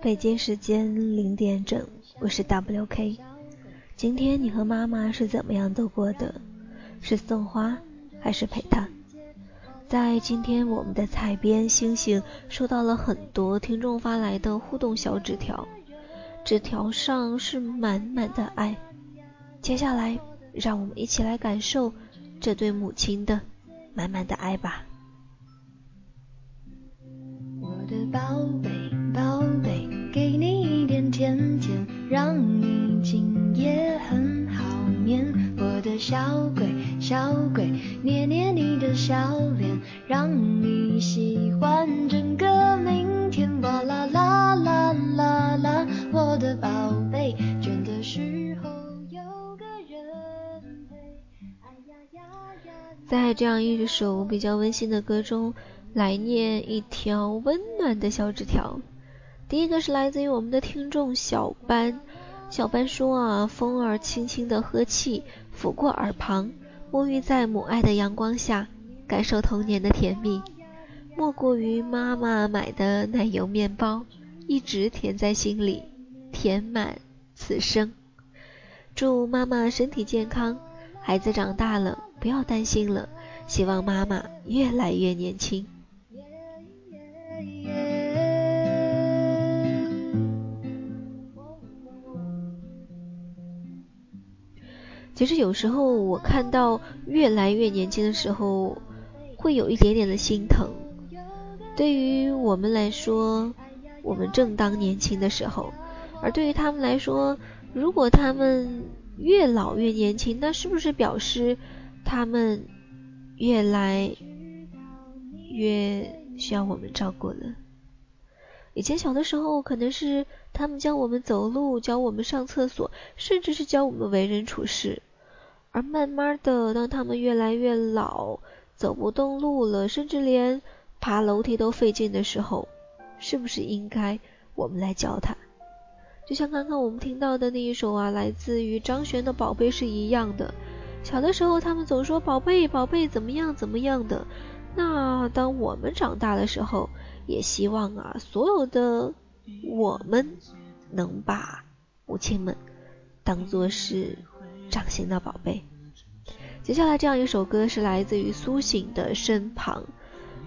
北京时间零点整，我是 WK。今天你和妈妈是怎么样度过的？是送花还是陪她？在今天我们的彩编星星收到了很多听众发来的互动小纸条，纸条上是满满的爱。接下来，让我们一起来感受这对母亲的满满的爱吧。我的宝贝，小鬼，小鬼，捏捏你的笑脸，让你喜欢整个明天。哇啦啦啦啦啦，我的宝贝，倦的时候有个人陪。哎呀呀呀呀！在这样一首比较温馨的歌中，来念一条温暖的小纸条。第一个是来自于我们的听众小班，小班说啊，风儿轻轻的呵气，抚过耳旁，沐浴在母爱的阳光下，感受童年的甜蜜，莫过于妈妈买的奶油面包，一直甜在心里，填满此生。祝妈妈身体健康，孩子长大了不要担心了，希望妈妈越来越年轻。其实有时候我看到越来越年轻的时候，会有一点点的心疼。对于我们来说，我们正当年轻的时候；而对于他们来说，如果他们越老越年轻，那是不是表示他们越来越需要我们照顾了？以前小的时候，可能是他们教我们走路，教我们上厕所，甚至是教我们为人处事。而慢慢的，当他们越来越老，走不动路了，甚至连爬楼梯都费劲的时候，是不是应该我们来教他？就像刚刚我们听到的那一首啊，来自于张悬的《宝贝》是一样的。小的时候，他们总说“宝贝，宝贝，怎么样，怎么样的”。那当我们长大的时候，也希望啊，所有的我们能把母亲们当做是。掌心的宝贝，接下来这样一首歌是来自于苏醒的身旁。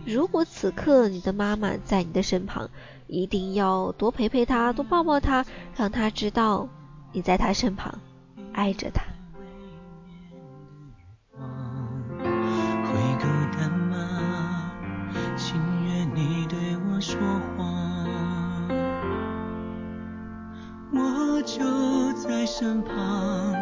如果此刻你的妈妈在你的身旁，一定要多陪陪她，多抱抱她，让她知道你在她身旁，爱着她。我就在身旁。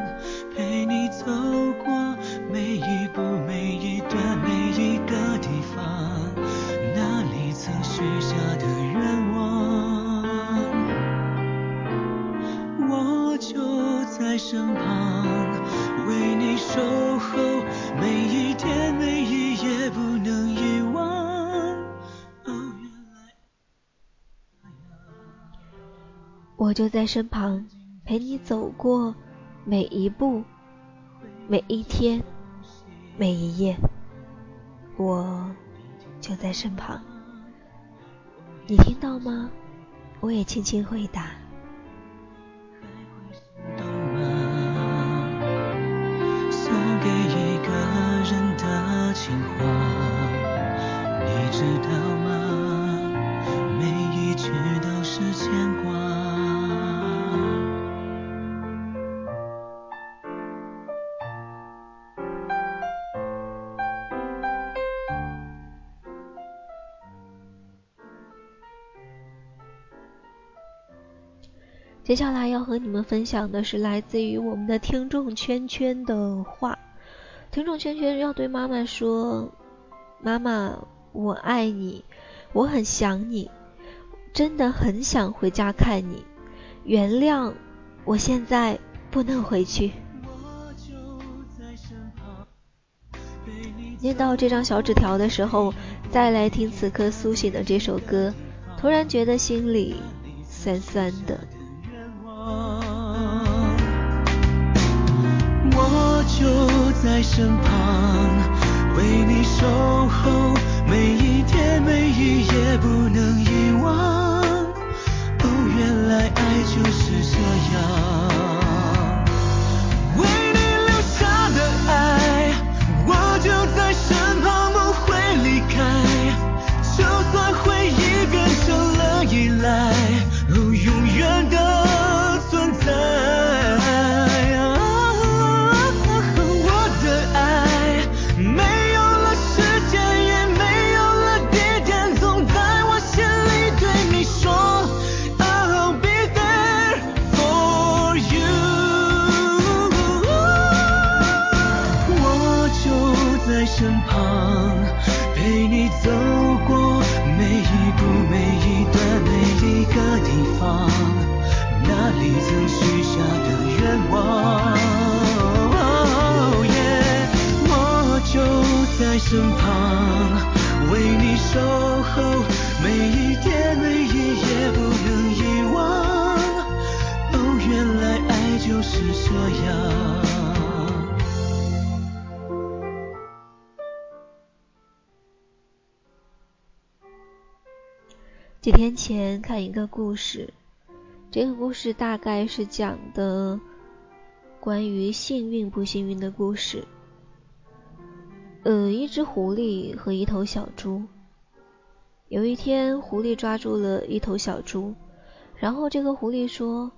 我就在身旁陪你走过。每一步，每一天，每一夜，我就在身旁。你听到吗？我也轻轻回答。接下来要和你们分享的是来自于我们的听众圈圈的话。听众圈圈要对妈妈说：“妈妈，我爱你，我很想你，真的很想回家看你。原谅我现在不能回去。”念到这张小纸条的时候，再来听此刻苏醒的这首歌，突然觉得心里酸酸的。就在身旁，为你守候每一天每一夜，不能遗忘。哦。原来爱就是这样。身旁，为你守候每一天、每一夜，不能遗忘。哦，原来爱就是这样。几天前看一个故事，这个故事大概是讲的关于幸运不幸运的故事。呃，一只狐狸和一头小猪。有一天，狐狸抓住了一头小猪，然后这个狐狸说：“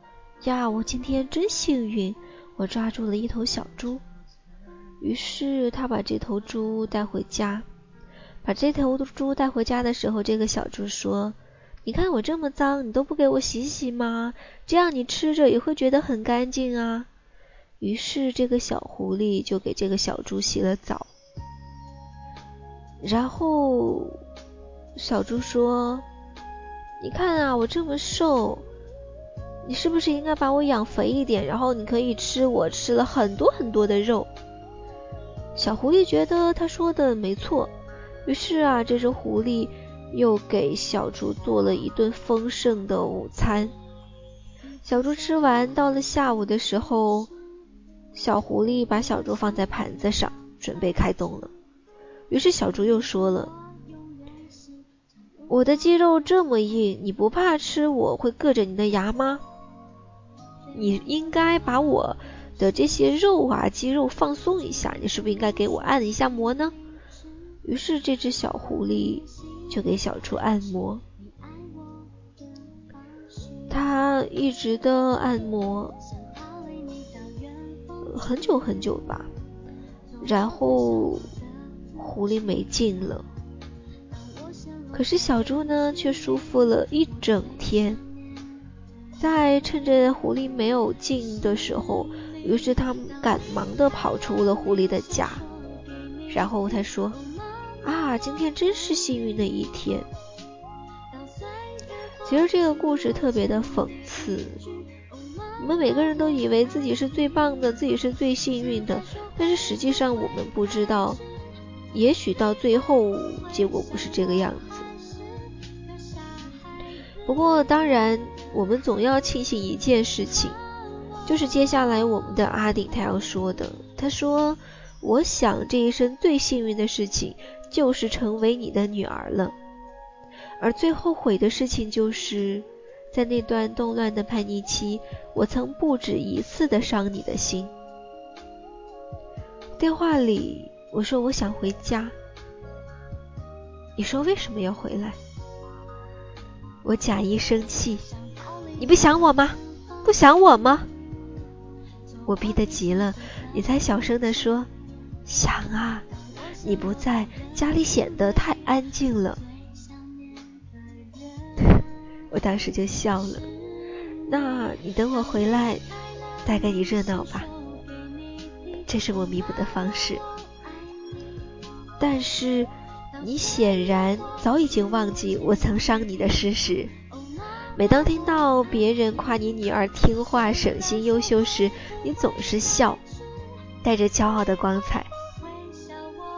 呀，我今天真幸运，我抓住了一头小猪。”于是他把这头猪带回家。把这头猪带回家的时候，这个小猪说：“你看我这么脏，你都不给我洗洗吗？这样你吃着也会觉得很干净啊。”于是这个小狐狸就给这个小猪洗了澡。然后小猪说：“你看啊，我这么瘦，你是不是应该把我养肥一点，然后你可以吃我吃了很多很多的肉？”小狐狸觉得他说的没错，于是啊，这只狐狸又给小猪做了一顿丰盛的午餐。小猪吃完，到了下午的时候，小狐狸把小猪放在盘子上，准备开动了。于是小猪又说了：“我的肌肉这么硬，你不怕吃我会硌着你的牙吗？你应该把我的这些肉啊肌肉放松一下，你是不是应该给我按一下摩呢？”于是这只小狐狸就给小猪按摩，它一直的按摩很久很久吧，然后。狐狸没劲了，可是小猪呢却舒服了一整天。在趁着狐狸没有劲的时候，于是他赶忙的跑出了狐狸的家，然后他说：“啊，今天真是幸运的一天。”其实这个故事特别的讽刺，我们每个人都以为自己是最棒的，自己是最幸运的，但是实际上我们不知道。也许到最后结果不是这个样子。不过当然，我们总要庆幸一件事情，就是接下来我们的阿顶他要说的。他说：“我想这一生最幸运的事情就是成为你的女儿了，而最后悔的事情就是在那段动乱的叛逆期，我曾不止一次的伤你的心。”电话里。我说我想回家，你说为什么要回来？我假意生气，你不想我吗？不想我吗？我逼得急了，你才小声的说想啊，你不在家里显得太安静了。我当时就笑了，那你等我回来带给你热闹吧，这是我弥补的方式。但是，你显然早已经忘记我曾伤你的事实。每当听到别人夸你女儿听话、省心、优秀时，你总是笑，带着骄傲的光彩。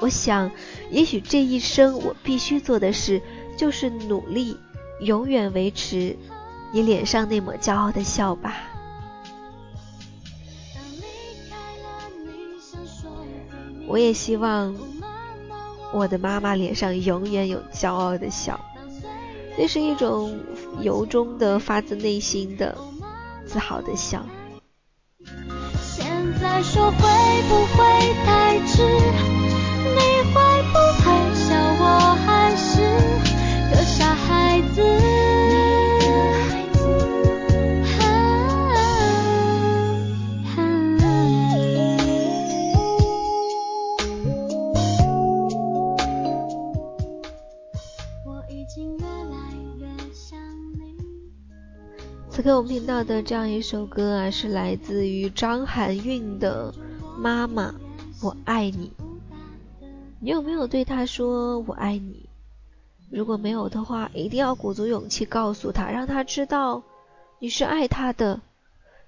我想，也许这一生我必须做的事，就是努力，永远维持你脸上那抹骄傲的笑吧。我也希望。我的妈妈脸上永远有骄傲的笑，那是一种由衷的、发自内心的自豪的笑。现在说会不会此刻我们听到的这样一首歌啊，是来自于张含韵的《妈妈，我爱你》。你有没有对她说我爱你？如果没有的话，一定要鼓足勇气告诉她，让她知道你是爱她的。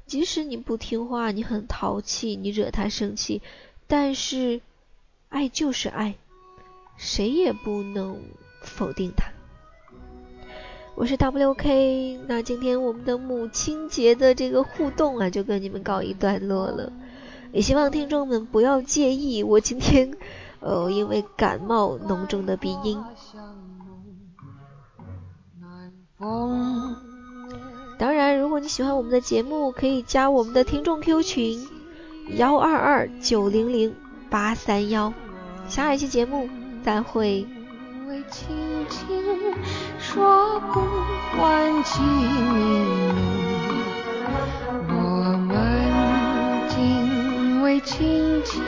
即使你不听话，你很淘气，你惹她生气，但是爱就是爱，谁也不能否定她。我是 WK，那今天我们的母亲节的这个互动啊，就跟你们告一段落了。也希望听众们不要介意，我今天呃因为感冒浓重的鼻音。当然，如果你喜欢我们的节目，可以加我们的听众 Q 群幺二二九零零八三幺。下一期节目再会。说不完情浓，我们仅为卿情。